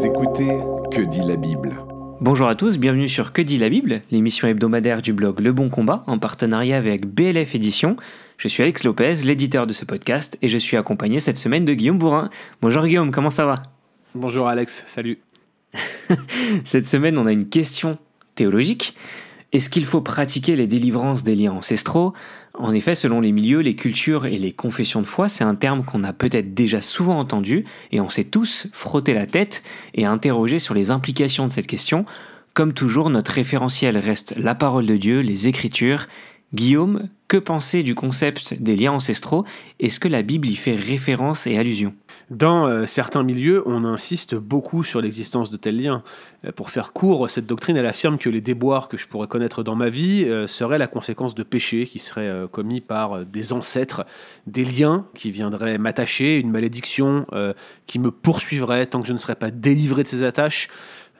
Vous écoutez Que dit la Bible Bonjour à tous, bienvenue sur Que dit la Bible, l'émission hebdomadaire du blog Le Bon Combat en partenariat avec BLF Édition. Je suis Alex Lopez, l'éditeur de ce podcast, et je suis accompagné cette semaine de Guillaume Bourrin. Bonjour Guillaume, comment ça va? Bonjour Alex, salut. Cette semaine, on a une question théologique. Est-ce qu'il faut pratiquer les délivrances des liens ancestraux? En effet, selon les milieux, les cultures et les confessions de foi, c'est un terme qu'on a peut-être déjà souvent entendu et on s'est tous frotté la tête et interrogé sur les implications de cette question. Comme toujours, notre référentiel reste la parole de Dieu, les Écritures. Guillaume, que penser du concept des liens ancestraux? Est-ce que la Bible y fait référence et allusion? Dans euh, certains milieux, on insiste beaucoup sur l'existence de tels liens. Euh, pour faire court, cette doctrine, elle affirme que les déboires que je pourrais connaître dans ma vie euh, seraient la conséquence de péchés qui seraient commis par des ancêtres, des liens qui viendraient m'attacher, une malédiction qui me poursuivrait tant que je ne serais pas délivré de ces attaches.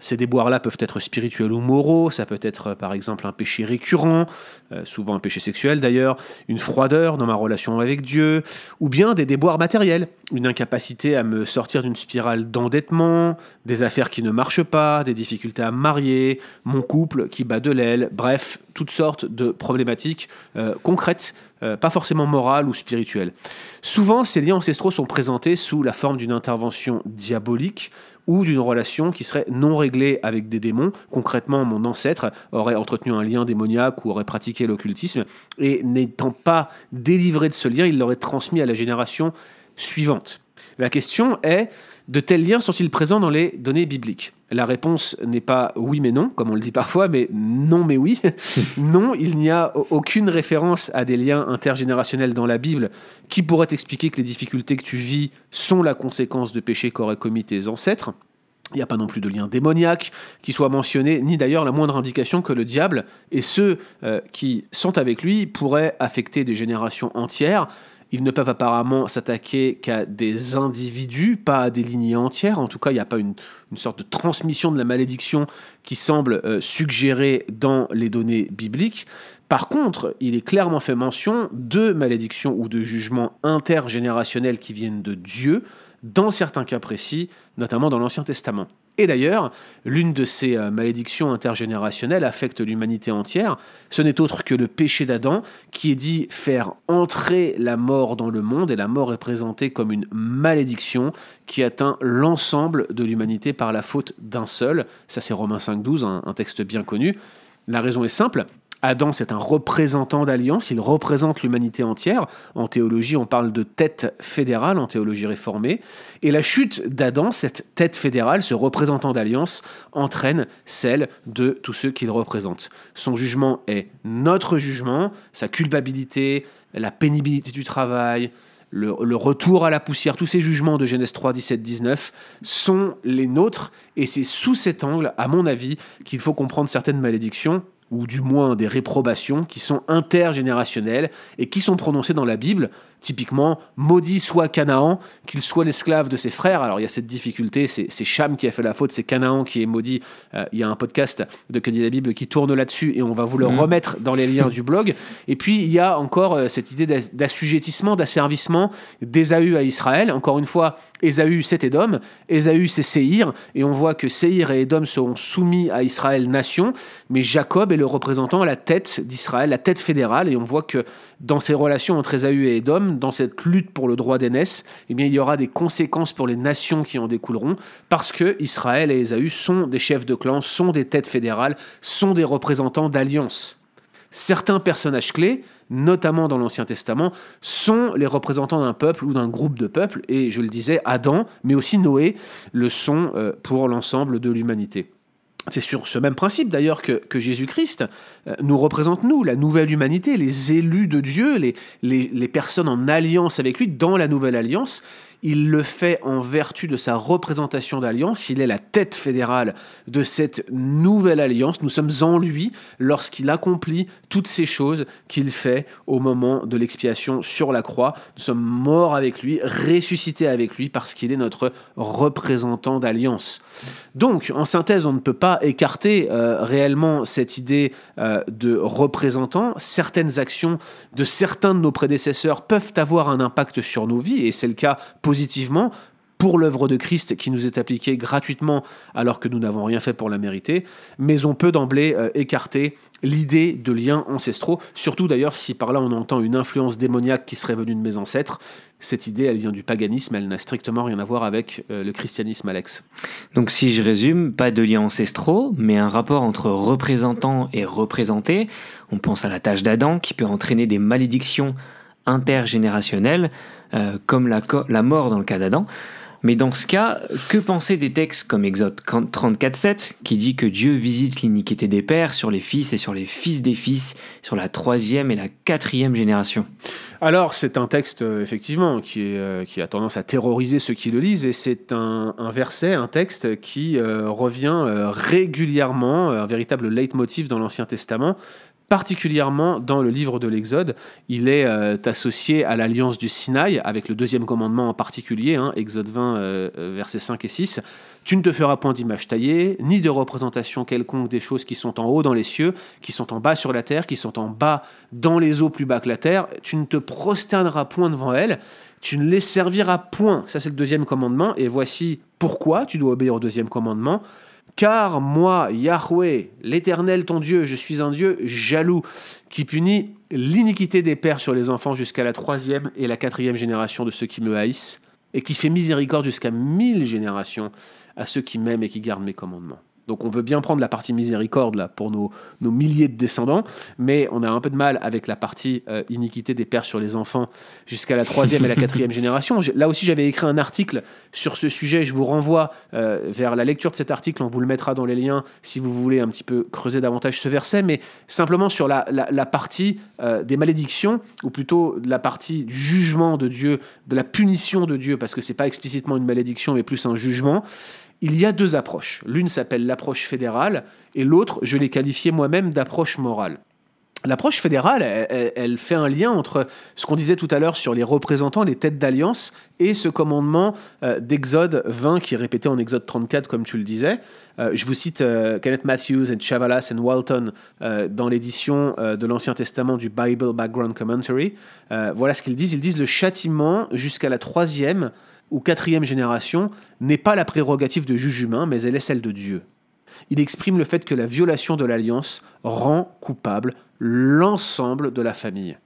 Ces déboires-là peuvent être spirituels ou moraux, ça peut être euh, par exemple un péché récurrent, euh, souvent un péché sexuel d'ailleurs, une froideur dans ma relation avec Dieu, ou bien des déboires matériels, une incapacité à me sortir d'une spirale d'endettement, des affaires qui ne marchent pas, des difficultés à me marier, mon couple qui bat de l'aile, bref, toutes sortes de problématiques euh, concrètes, pas forcément morales ou spirituelles. Souvent, ces liens ancestraux sont présentés sous la forme d'une intervention diabolique ou d'une relation qui serait non réglée avec des démons. Concrètement, mon ancêtre aurait entretenu un lien démoniaque ou aurait pratiqué l'occultisme, et n'étant pas délivré de ce lien, il l'aurait transmis à la génération suivante. La question est, de tels liens sont-ils présents dans les données bibliques? La réponse n'est pas oui mais non, comme on le dit parfois, mais non mais oui. non, il n'y a aucune référence à des liens intergénérationnels dans la Bible qui pourraient expliquer que les difficultés que tu vis sont la conséquence de péchés qu'auraient commis tes ancêtres. Il n'y a pas non plus de lien démoniaque qui soit mentionné, ni d'ailleurs la moindre indication que le diable et ceux euh, qui sont avec lui pourraient affecter des générations entières. Ils ne peuvent apparemment s'attaquer qu'à des individus, pas à des lignées entières. En tout cas, il n'y a pas une, sorte de transmission de la malédiction qui semble euh, suggérer dans les données bibliques. Par contre, il est clairement fait mention de malédictions ou de jugements intergénérationnels qui viennent de Dieu, dans certains cas précis, notamment dans l'Ancien Testament. Et d'ailleurs, l'une de ces euh, malédictions intergénérationnelles affecte l'humanité entière. Ce n'est autre que le péché d'Adam, qui est dit faire entrer la mort dans le monde, et la mort est présentée comme une malédiction qui atteint l'ensemble de l'humanité par la faute d'un seul. Ça c'est Romains 5.12, un, un texte bien connu. La raison est simple, Adam, c'est un représentant d'alliance, il représente l'humanité entière. En théologie, on parle de tête fédérale, en théologie réformée. Et la chute d'Adam, cette tête fédérale, ce représentant d'alliance, entraîne celle de tous ceux qu'il représente. Son jugement est notre jugement, sa culpabilité, la pénibilité du travail, le, retour à la poussière, tous ces jugements de Genèse 3, 17, 19 sont les nôtres, et c'est sous cet angle, à mon avis, qu'il faut comprendre certaines malédictions ou du moins des réprobations qui sont intergénérationnelles et qui sont prononcées dans la Bible Typiquement, maudit soit Canaan, qu'il soit l'esclave de ses frères. Alors il y a cette difficulté, c'est Cham qui a fait la faute, c'est Canaan qui est maudit. Euh, il y a un podcast de Que dit la Bible qui tourne là-dessus et on va vous le mhm. remettre dans les liens du blog. Et puis il y a encore euh, cette idée d'assujettissement, d'asservissement d'Ésaü à Israël. Encore une fois, Ésaü c'est Édom, Ésaü c'est Séhir, et on voit que Séhir et Édom seront soumis à Israël nation, mais Jacob est le représentant, la tête d'Israël, la tête fédérale, et on voit que dans ces relations entre Ésaü et Édom, dans cette lutte pour le droit d'aînesse, eh bien, il y aura des conséquences pour les nations qui en découleront, parce que Israël et Ésaü sont des chefs de clan, sont des têtes fédérales, sont des représentants d'alliances. Certains personnages clés, notamment dans l'Ancien Testament, sont les représentants d'un peuple ou d'un groupe de peuples, et je le disais, Adam, mais aussi Noé, le sont euh, pour l'ensemble de l'humanité. C'est sur ce même principe d'ailleurs que, Jésus-Christ euh, nous représente, nous, la nouvelle humanité, les élus de Dieu, les, les personnes en alliance avec lui dans la nouvelle alliance il le fait en vertu de sa représentation d'alliance. Il est la tête fédérale de cette nouvelle alliance. Nous sommes en lui lorsqu'il accomplit toutes ces choses qu'il fait au moment de l'expiation sur la croix. Nous sommes morts avec lui, ressuscités avec lui parce qu'il est notre représentant d'alliance. Donc, en synthèse, on ne peut pas écarter euh, réellement cette idée euh, de représentant. Certaines actions de certains de nos prédécesseurs peuvent avoir un impact sur nos vies, et c'est le cas positivement pour l'œuvre de Christ qui nous est appliquée gratuitement alors que nous n'avons rien fait pour la mériter, mais on peut d'emblée euh, écarter l'idée de liens ancestraux, surtout d'ailleurs si par là on entend une influence démoniaque qui serait venue de mes ancêtres. Cette idée, elle vient du paganisme, elle n'a strictement rien à voir avec euh, le christianisme, Alex. Donc si je résume, pas de liens ancestraux, mais un rapport entre représentant et représenté. On pense à la tâche d'Adam qui peut entraîner des malédictions intergénérationnelles, euh, comme la, mort dans le cas d'Adam. Mais dans ce cas, que penser des textes comme Exode 34.7 qui dit que Dieu visite l'iniquité des pères sur les fils et sur les fils des fils, sur la troisième et la quatrième génération? Alors c'est un texte euh, effectivement euh, qui, a tendance à terroriser ceux qui le lisent et c'est un, verset, un texte qui revient régulièrement, un véritable leitmotiv dans l'Ancien Testament particulièrement dans le livre de l'Exode. Il est euh, associé à l'alliance du Sinaï, avec le deuxième commandement en particulier, hein, Exode 20, euh, euh, versets 5 et 6. Tu ne te feras point d'image taillée, ni de représentation quelconque des choses qui sont en haut dans les cieux, qui sont en bas sur la terre, qui sont en bas dans les eaux plus bas que la terre. Tu ne te prosterneras point devant elles, tu ne les serviras point. Ça, c'est le deuxième commandement. Et voici pourquoi tu dois obéir au deuxième commandement car moi, Yahweh, l'Éternel ton Dieu, je suis un Dieu jaloux, qui punit l'iniquité des pères sur les enfants jusqu'à la troisième et la quatrième génération de ceux qui me haïssent, et qui fait miséricorde jusqu'à mille générations à ceux qui m'aiment et qui gardent mes commandements. Donc on veut bien prendre la partie miséricorde là pour nos, nos milliers de descendants, mais on a un peu de mal avec la partie euh, iniquité des pères sur les enfants jusqu'à la troisième et la quatrième génération. Là aussi j'avais écrit un article sur ce sujet, je vous renvoie euh, vers la lecture de cet article, on vous le mettra dans les liens si vous voulez un petit peu creuser davantage ce verset, mais simplement sur la, la, partie euh, des malédictions, ou plutôt de la partie du jugement de Dieu, de la punition de Dieu, parce que c'est pas explicitement une malédiction, mais plus un jugement il y a deux approches. L'une s'appelle l'approche fédérale et l'autre, je l'ai qualifiée moi-même d'approche morale. L'approche fédérale, elle, fait un lien entre ce qu'on disait tout à l'heure sur les représentants, les têtes d'alliance, et ce commandement euh, d'Exode 20 qui est répété en Exode 34, comme tu le disais. Euh, je vous cite euh, Kenneth Matthews et Chavalas et Walton dans l'édition de l'Ancien Testament du Bible Background Commentary. voilà ce qu'ils disent. Ils disent le châtiment jusqu'à la troisième ou quatrième génération n'est pas la prérogative de juge humain, mais elle est celle de Dieu. Il exprime le fait que la violation de l'alliance rend coupable l'ensemble de la famille.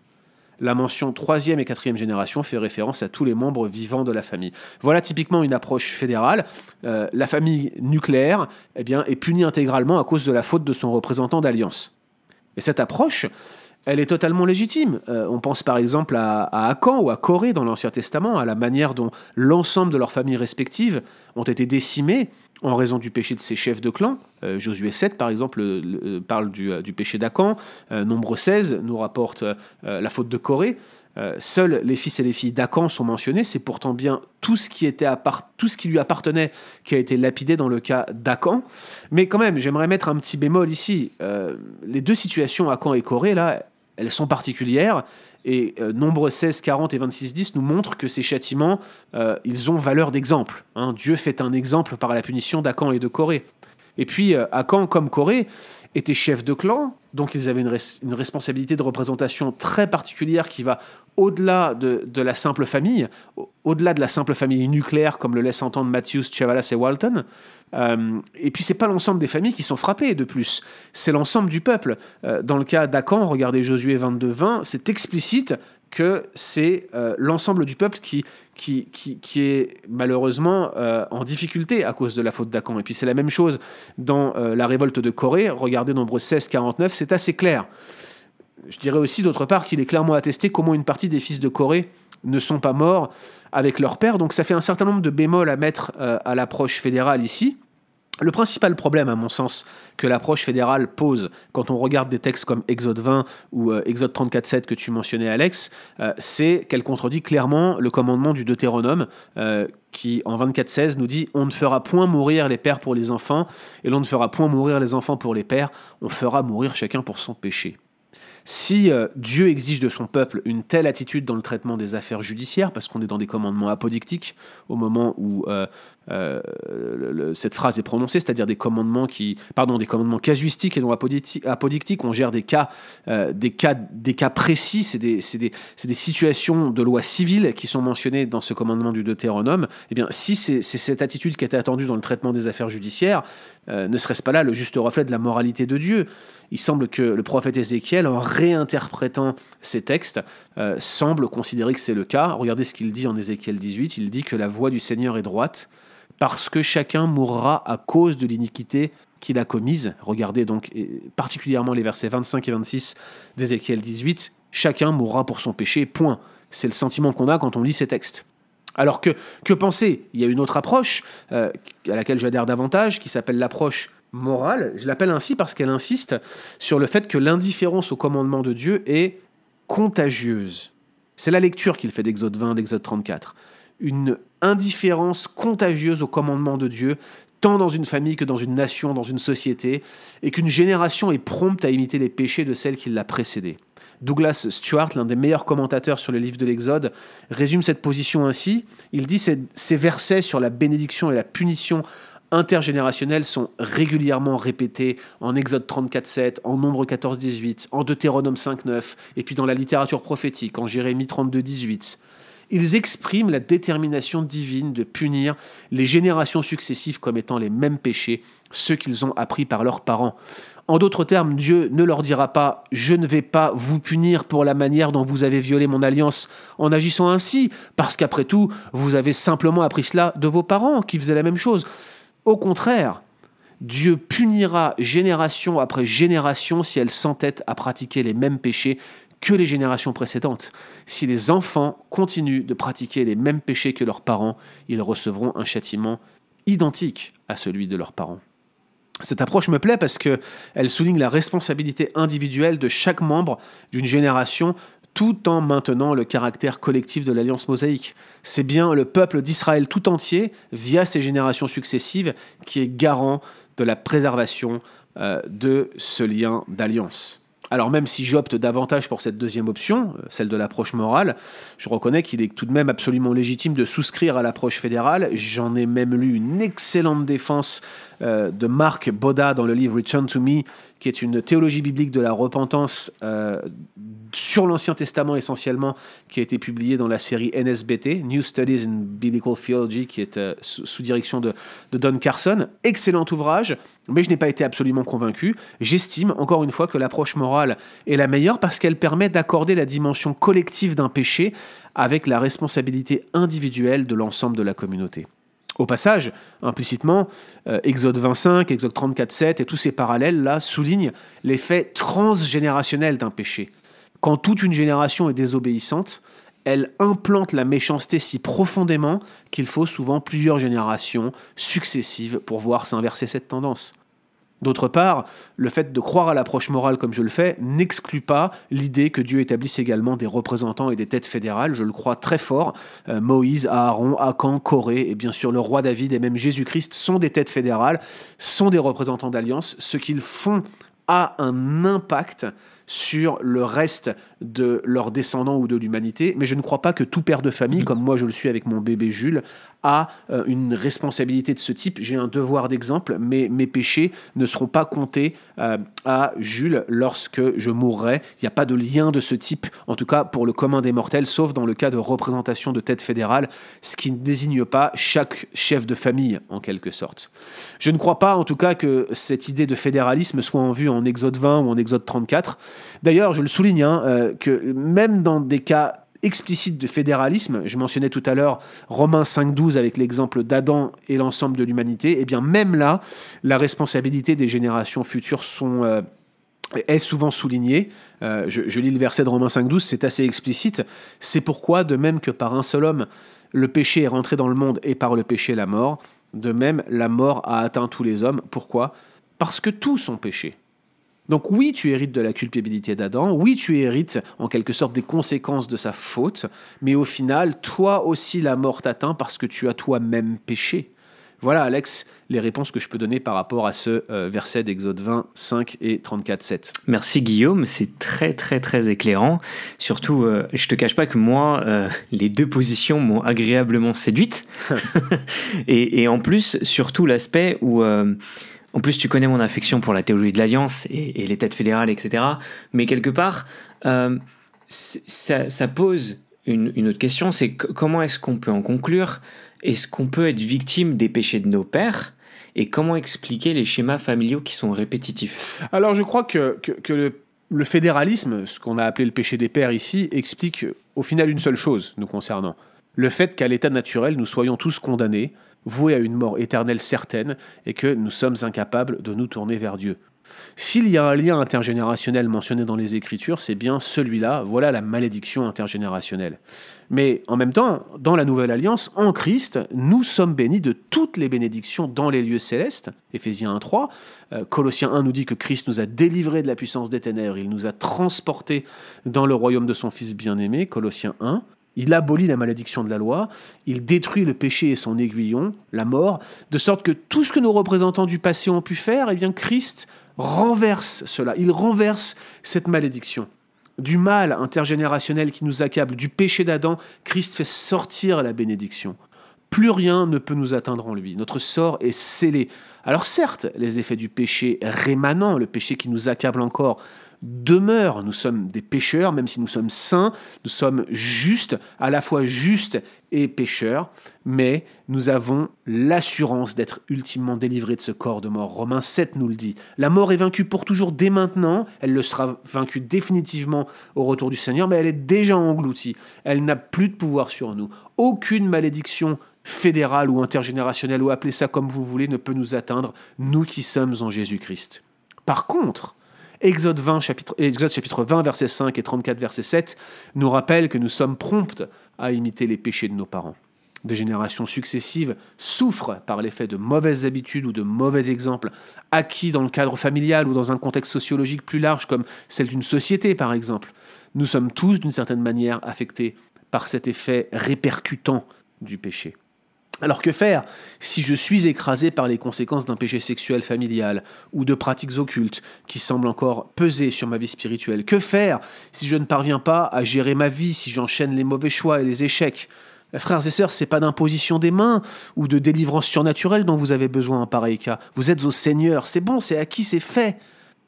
La mention troisième et quatrième génération fait référence à tous les membres vivants de la famille. Voilà typiquement une approche fédérale. Euh, la famille nucléaire eh bien, est punie intégralement à cause de la faute de son représentant d'alliance. Et cette approche, elle est totalement légitime. Euh, on pense par exemple à, à ou à Corée dans l'Ancien Testament, à la manière dont l'ensemble de leurs familles respectives ont été décimées en raison du péché de ses chefs de clan. Euh, Josué 7, par exemple, parle du, euh, péché d'Acan. Nombre 16 nous rapporte la faute de Corée. seuls les fils et les filles d'Acan sont mentionnés. C'est pourtant bien tout ce, qui était tout ce qui lui appartenait qui a été lapidé dans le cas d'Acan. Mais quand même, j'aimerais mettre un petit bémol ici. les deux situations, Acan et Corée, là, elles sont particulières. Et nombre 16, 40 et 26, 10 nous montrent que ces châtiments, euh, ils ont valeur d'exemple. Hein. Dieu fait un exemple par la punition d'Akan et de Corée. Et puis, euh, Akan, comme Corée, étaient chefs de clan, donc ils avaient une, responsabilité de représentation très particulière qui va au-delà de, la simple famille, au-delà de la simple famille nucléaire, comme le laisse entendre Matthews, Chavalas et Walton. Euh, et puis c'est pas l'ensemble des familles qui sont frappées de plus, c'est l'ensemble du peuple. Euh, dans le cas d'Acan, regardez Josué 22-20, c'est explicite que c'est euh, l'ensemble du peuple qui, qui, qui, est malheureusement en difficulté à cause de la faute d'Acan. Et puis c'est la même chose dans la révolte de Corée, regardez nombre 16-49, c'est assez clair. Je dirais aussi d'autre part qu'il est clairement attesté comment une partie des fils de Corée ne sont pas morts avec leur père, donc ça fait un certain nombre de bémols à mettre à l'approche fédérale ici. Le principal problème, à mon sens, que l'approche fédérale pose quand on regarde des textes comme Exode 20 ou euh, Exode 34.7 que tu mentionnais, Alex, euh, c'est qu'elle contredit clairement le commandement du Deutéronome euh, qui, en 24.16, nous dit On ne fera point mourir les pères pour les enfants, et l'on ne fera point mourir les enfants pour les pères, on fera mourir chacun pour son péché. Si euh, Dieu exige de son peuple une telle attitude dans le traitement des affaires judiciaires, parce qu'on est dans des commandements apodictiques au moment où euh, cette phrase est prononcée, c'est-à-dire des commandements qui, pardon, des commandements casuistiques et non apodictiques. On gère des cas, euh, des cas, des cas précis. C'est des, situations de loi civile qui sont mentionnées dans ce commandement du Deutéronome. Eh bien, si c'est cette attitude qui était attendue dans le traitement des affaires judiciaires, euh, ne serait-ce pas là le juste reflet de la moralité de Dieu? Il semble que le prophète Ézéchiel, en réinterprétant ces textes, semble considérer que c'est le cas. Regardez ce qu'il dit en Ézéchiel 18. Il dit que la voix du Seigneur est droite parce que chacun mourra à cause de l'iniquité qu'il a commise. Regardez donc particulièrement les versets 25 et 26 d'Ézéchiel 18. Chacun mourra pour son péché, point. C'est le sentiment qu'on a quand on lit ces textes. Alors que, que penser? Il y a une autre approche euh, à laquelle j'adhère davantage, qui s'appelle l'approche morale. Je l'appelle ainsi parce qu'elle insiste sur le fait que l'indifférence au commandement de Dieu est contagieuse. C'est la lecture qu'il fait d'Exode 20, d'Exode 34 une indifférence contagieuse au commandement de Dieu, tant dans une famille que dans une nation, dans une société, et qu'une génération est prompte à imiter les péchés de celle qui l'a précédée. Douglas Stewart, l'un des meilleurs commentateurs sur le livre de l'Exode, résume cette position ainsi. Il dit que ces versets sur la bénédiction et la punition intergénérationnelle sont régulièrement répétés en Exode 34.7, en Nombre 14.18, en Deutéronome 5.9, et puis dans la littérature prophétique, en Jérémie 32.18 ils expriment la détermination divine de punir les générations successives comme étant les mêmes péchés, ceux qu'ils ont appris par leurs parents. En d'autres termes, Dieu ne leur dira pas ⁇ Je ne vais pas vous punir pour la manière dont vous avez violé mon alliance en agissant ainsi, parce qu'après tout, vous avez simplement appris cela de vos parents qui faisaient la même chose. Au contraire, Dieu punira génération après génération si elles s'entêtent à pratiquer les mêmes péchés que les générations précédentes. Si les enfants continuent de pratiquer les mêmes péchés que leurs parents, ils recevront un châtiment identique à celui de leurs parents. Cette approche me plaît parce qu'elle souligne la responsabilité individuelle de chaque membre d'une génération tout en maintenant le caractère collectif de l'alliance mosaïque. C'est bien le peuple d'Israël tout entier, via ses générations successives, qui est garant de la préservation euh, de ce lien d'alliance. Alors même si j'opte davantage pour cette deuxième option, euh, celle de l'approche morale, je reconnais qu'il est tout de même absolument légitime de souscrire à l'approche fédérale. J'en ai même lu une excellente défense euh, de Marc Boda dans le livre Return to Me, qui est une théologie biblique de la repentance euh, sur l'Ancien Testament essentiellement, qui a été publié dans la série NSBT, New Studies in Biblical Theology, qui est euh, sous, direction de, Don Carson. Excellent ouvrage, mais je n'ai pas été absolument convaincu. J'estime, encore une fois, que l'approche morale est la meilleure parce qu'elle permet d'accorder la dimension collective d'un péché avec la responsabilité individuelle de l'ensemble de la communauté. Au passage, implicitement, euh, Exode 25, Exode 34, 7 et tous ces parallèles-là soulignent l'effet transgénérationnel d'un péché. Quand toute une génération est désobéissante, elle implante la méchanceté si profondément qu'il faut souvent plusieurs générations successives pour voir s'inverser cette tendance. D'autre part, le fait de croire à l'approche morale comme je le fais n'exclut pas l'idée que Dieu établisse également des représentants et des têtes fédérales. Je le crois très fort. Euh, Moïse, Aaron, Akan, Corée et bien sûr le roi David et même Jésus-Christ sont des têtes fédérales, sont des représentants d'alliance. Ce qu'ils font a un impact sur le reste de leurs descendants ou de l'humanité, mais je ne crois pas que tout père de famille, mm. comme moi je le suis avec mon bébé Jules, a euh, une responsabilité de ce type. J'ai un devoir d'exemple, mais mes péchés ne seront pas comptés euh, à Jules lorsque je mourrai. Il n'y a pas de lien de ce type, en tout cas pour le commun des mortels, sauf dans le cas de représentation de tête fédérale, ce qui ne désigne pas chaque chef de famille, en quelque sorte. Je ne crois pas, en tout cas, que cette idée de fédéralisme soit en vue en Exode 20 ou en Exode 34. D'ailleurs, je le souligne, hein, euh, que même dans des cas explicites de fédéralisme, je mentionnais tout à l'heure Romains 5.12 avec l'exemple d'Adam et l'ensemble de l'humanité, et eh bien même là, la responsabilité des générations futures sont... Euh, est souvent soulignée. Euh, je, lis le verset de Romains 5.12, c'est assez explicite. C'est pourquoi, de même que par un seul homme, le péché est rentré dans le monde et par le péché la mort, de même la mort a atteint tous les hommes. Pourquoi? Parce que tous ont péché. Donc oui, tu hérites de la culpabilité d'Adam, oui, tu hérites en quelque sorte des conséquences de sa faute, mais au final, toi aussi la mort t'atteint parce que tu as toi-même péché. Voilà, Alex, les réponses que je peux donner par rapport à ce euh, verset d'Exode 20, 5 et 34, 7. Merci Guillaume, c'est très très très éclairant. Surtout, euh, je te cache pas que moi, euh, les deux positions m'ont agréablement séduite. et, et en plus, surtout l'aspect où... en plus, tu connais mon affection pour la théologie de l'alliance et, les têtes fédérales, etc. Mais quelque part, euh, ça, pose une, autre question, c'est comment est-ce qu'on peut en conclure? Est-ce qu'on peut être victime des péchés de nos pères? Et comment expliquer les schémas familiaux qui sont répétitifs? Alors je crois que, le fédéralisme, ce qu'on a appelé le péché des pères ici, explique au final une seule chose nous concernant. Le fait qu'à l'état naturel, nous soyons tous condamnés, voués à une mort éternelle certaine, et que nous sommes incapables de nous tourner vers Dieu. S'il y a un lien intergénérationnel mentionné dans les Écritures, c'est bien celui-là, voilà la malédiction intergénérationnelle. Mais en même temps, dans la Nouvelle Alliance, en Christ, nous sommes bénis de toutes les bénédictions dans les lieux célestes. Éphésiens 1.3, euh, Colossiens 1 nous dit que Christ nous a délivrés de la puissance des ténèbres, il nous a transportés dans le royaume de son Fils bien-aimé, Colossiens 1. Il abolit la malédiction de la loi, il détruit le péché et son aiguillon, la mort, de sorte que tout ce que nos représentants du passé ont pu faire, eh bien Christ renverse cela, il renverse cette malédiction. Du mal intergénérationnel qui nous accable, du péché d'Adam, Christ fait sortir la bénédiction. Plus rien ne peut nous atteindre en lui. Notre sort est scellé. Alors certes, les effets du péché rémanent, le péché qui nous accable encore, demeurent. Nous sommes des pécheurs, même si nous sommes saints, nous sommes justes, à la fois justes et pécheurs, mais nous avons l'assurance d'être ultimement délivrés de ce corps de mort. Romains 7 nous le dit. La mort est vaincue pour toujours dès maintenant, elle le sera vaincue définitivement au retour du Seigneur, mais elle est déjà engloutie. Elle n'a plus de pouvoir sur nous. Aucune malédiction fédérale ou intergénérationnelle, ou appelez ça comme vous voulez, ne peut nous atteindre, nous qui sommes en Jésus-Christ. Par contre, Exode, 20, chapitre, Exode chapitre 20, verset 5 et 34, verset 7, nous rappelle que nous sommes prompts à imiter les péchés de nos parents. Des générations successives souffrent par l'effet de mauvaises habitudes ou de mauvais exemples acquis dans le cadre familial ou dans un contexte sociologique plus large comme celle d'une société par exemple. Nous sommes tous d'une certaine manière affectés par cet effet répercutant du péché. Alors que faire si je suis écrasé par les conséquences d'un péché sexuel familial ou de pratiques occultes qui semblent encore peser sur ma vie spirituelle? Que faire si je ne parviens pas à gérer ma vie, si j'enchaîne les mauvais choix et les échecs? Frères et sœurs, c'est pas d'imposition des mains ou de délivrance surnaturelle dont vous avez besoin en pareil cas. Vous êtes au Seigneur, c'est bon, c'est acquis, c'est fait.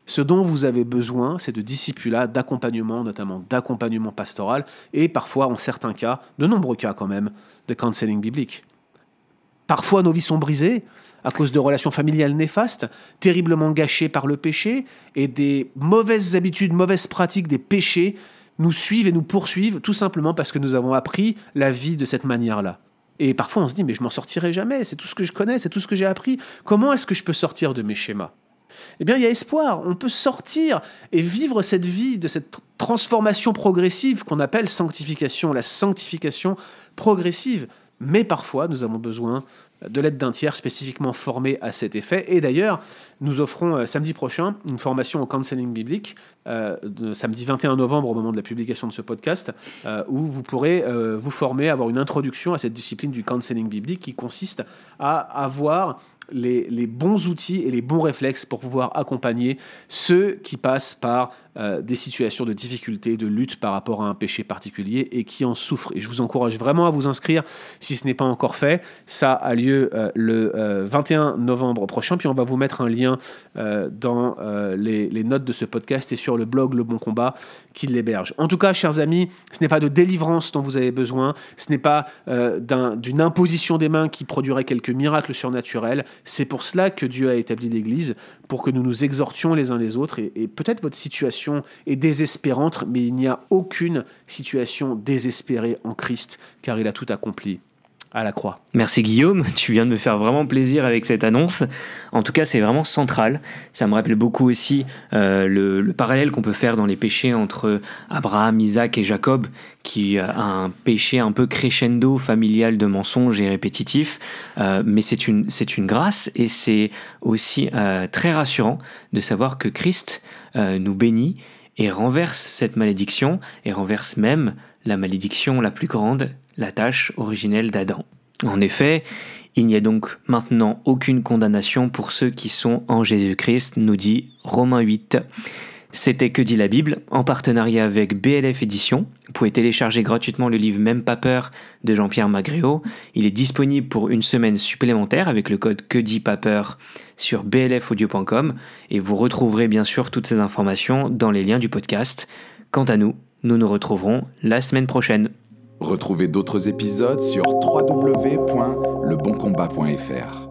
Ce dont vous avez besoin, c'est de discipulat, d'accompagnement, notamment d'accompagnement pastoral, et parfois, en certains cas, de nombreux cas quand même, de counseling biblique. Parfois, nos vies sont brisées à cause de relations familiales néfastes, terriblement gâchées par le péché, et des mauvaises habitudes, mauvaises pratiques, des péchés nous suivent et nous poursuivent tout simplement parce que nous avons appris la vie de cette manière-là. Et parfois, on se dit, mais je m'en sortirai jamais, c'est tout ce que je connais, c'est tout ce que j'ai appris. Comment est-ce que je peux sortir de mes schémas? Eh bien, il y a espoir, on peut sortir et vivre cette vie de cette transformation progressive qu'on appelle sanctification, la sanctification progressive. Mais parfois, nous avons besoin de l'aide d'un tiers spécifiquement formé à cet effet. Et d'ailleurs, nous offrons euh, samedi prochain une formation au counseling biblique, euh, samedi 21 novembre au moment de la publication de ce podcast, euh, où vous pourrez vous former, avoir une introduction à cette discipline du counseling biblique qui consiste à avoir les bons outils et les bons réflexes pour pouvoir accompagner ceux qui passent par euh, des situations de difficulté, de lutte par rapport à un péché particulier et qui en souffrent. Et je vous encourage vraiment à vous inscrire si ce n'est pas encore fait. Ça a lieu euh, le euh, 21 novembre prochain, puis on va vous mettre un lien euh, dans euh, les, notes de ce podcast et sur le blog Le Bon Combat qui l'héberge. En tout cas, chers amis, ce n'est pas de délivrance dont vous avez besoin, ce n'est pas euh, d'un- d'une imposition des mains qui produirait quelques miracles surnaturels. C'est pour cela que Dieu a établi l'Église, pour que nous nous exhortions les uns les autres. Et peut-être votre situation est désespérante, mais il n'y a aucune situation désespérée en Christ, car il a tout accompli la croix. Merci Guillaume, tu viens de me faire vraiment plaisir avec cette annonce. En tout cas, c'est vraiment central. Ça me rappelle beaucoup aussi euh, le, le parallèle qu'on peut faire dans les péchés entre Abraham, Isaac et Jacob, qui a un péché un peu crescendo familial de mensonges et répétitif. Euh, mais c'est une, c'est une grâce et c'est aussi euh, très rassurant de savoir que Christ nous bénit et renverse cette malédiction et renverse même la malédiction la plus grande, la tâche originelle d'Adam. En effet, il n'y a donc maintenant aucune condamnation pour ceux qui sont en Jésus-Christ, nous dit Romains 8. C'était Que dit la Bible, en partenariat avec BLF Édition. Vous pouvez télécharger gratuitement le livre Même pas peur de Jean-Pierre Magréo. Il est disponible pour une semaine supplémentaire avec le code Que dit pas peur sur blfaudio.com et vous retrouverez bien sûr toutes ces informations dans les liens du podcast. Quant à nous, nous nous retrouverons la semaine prochaine. Retrouvez d'autres épisodes sur www.leboncombat.fr.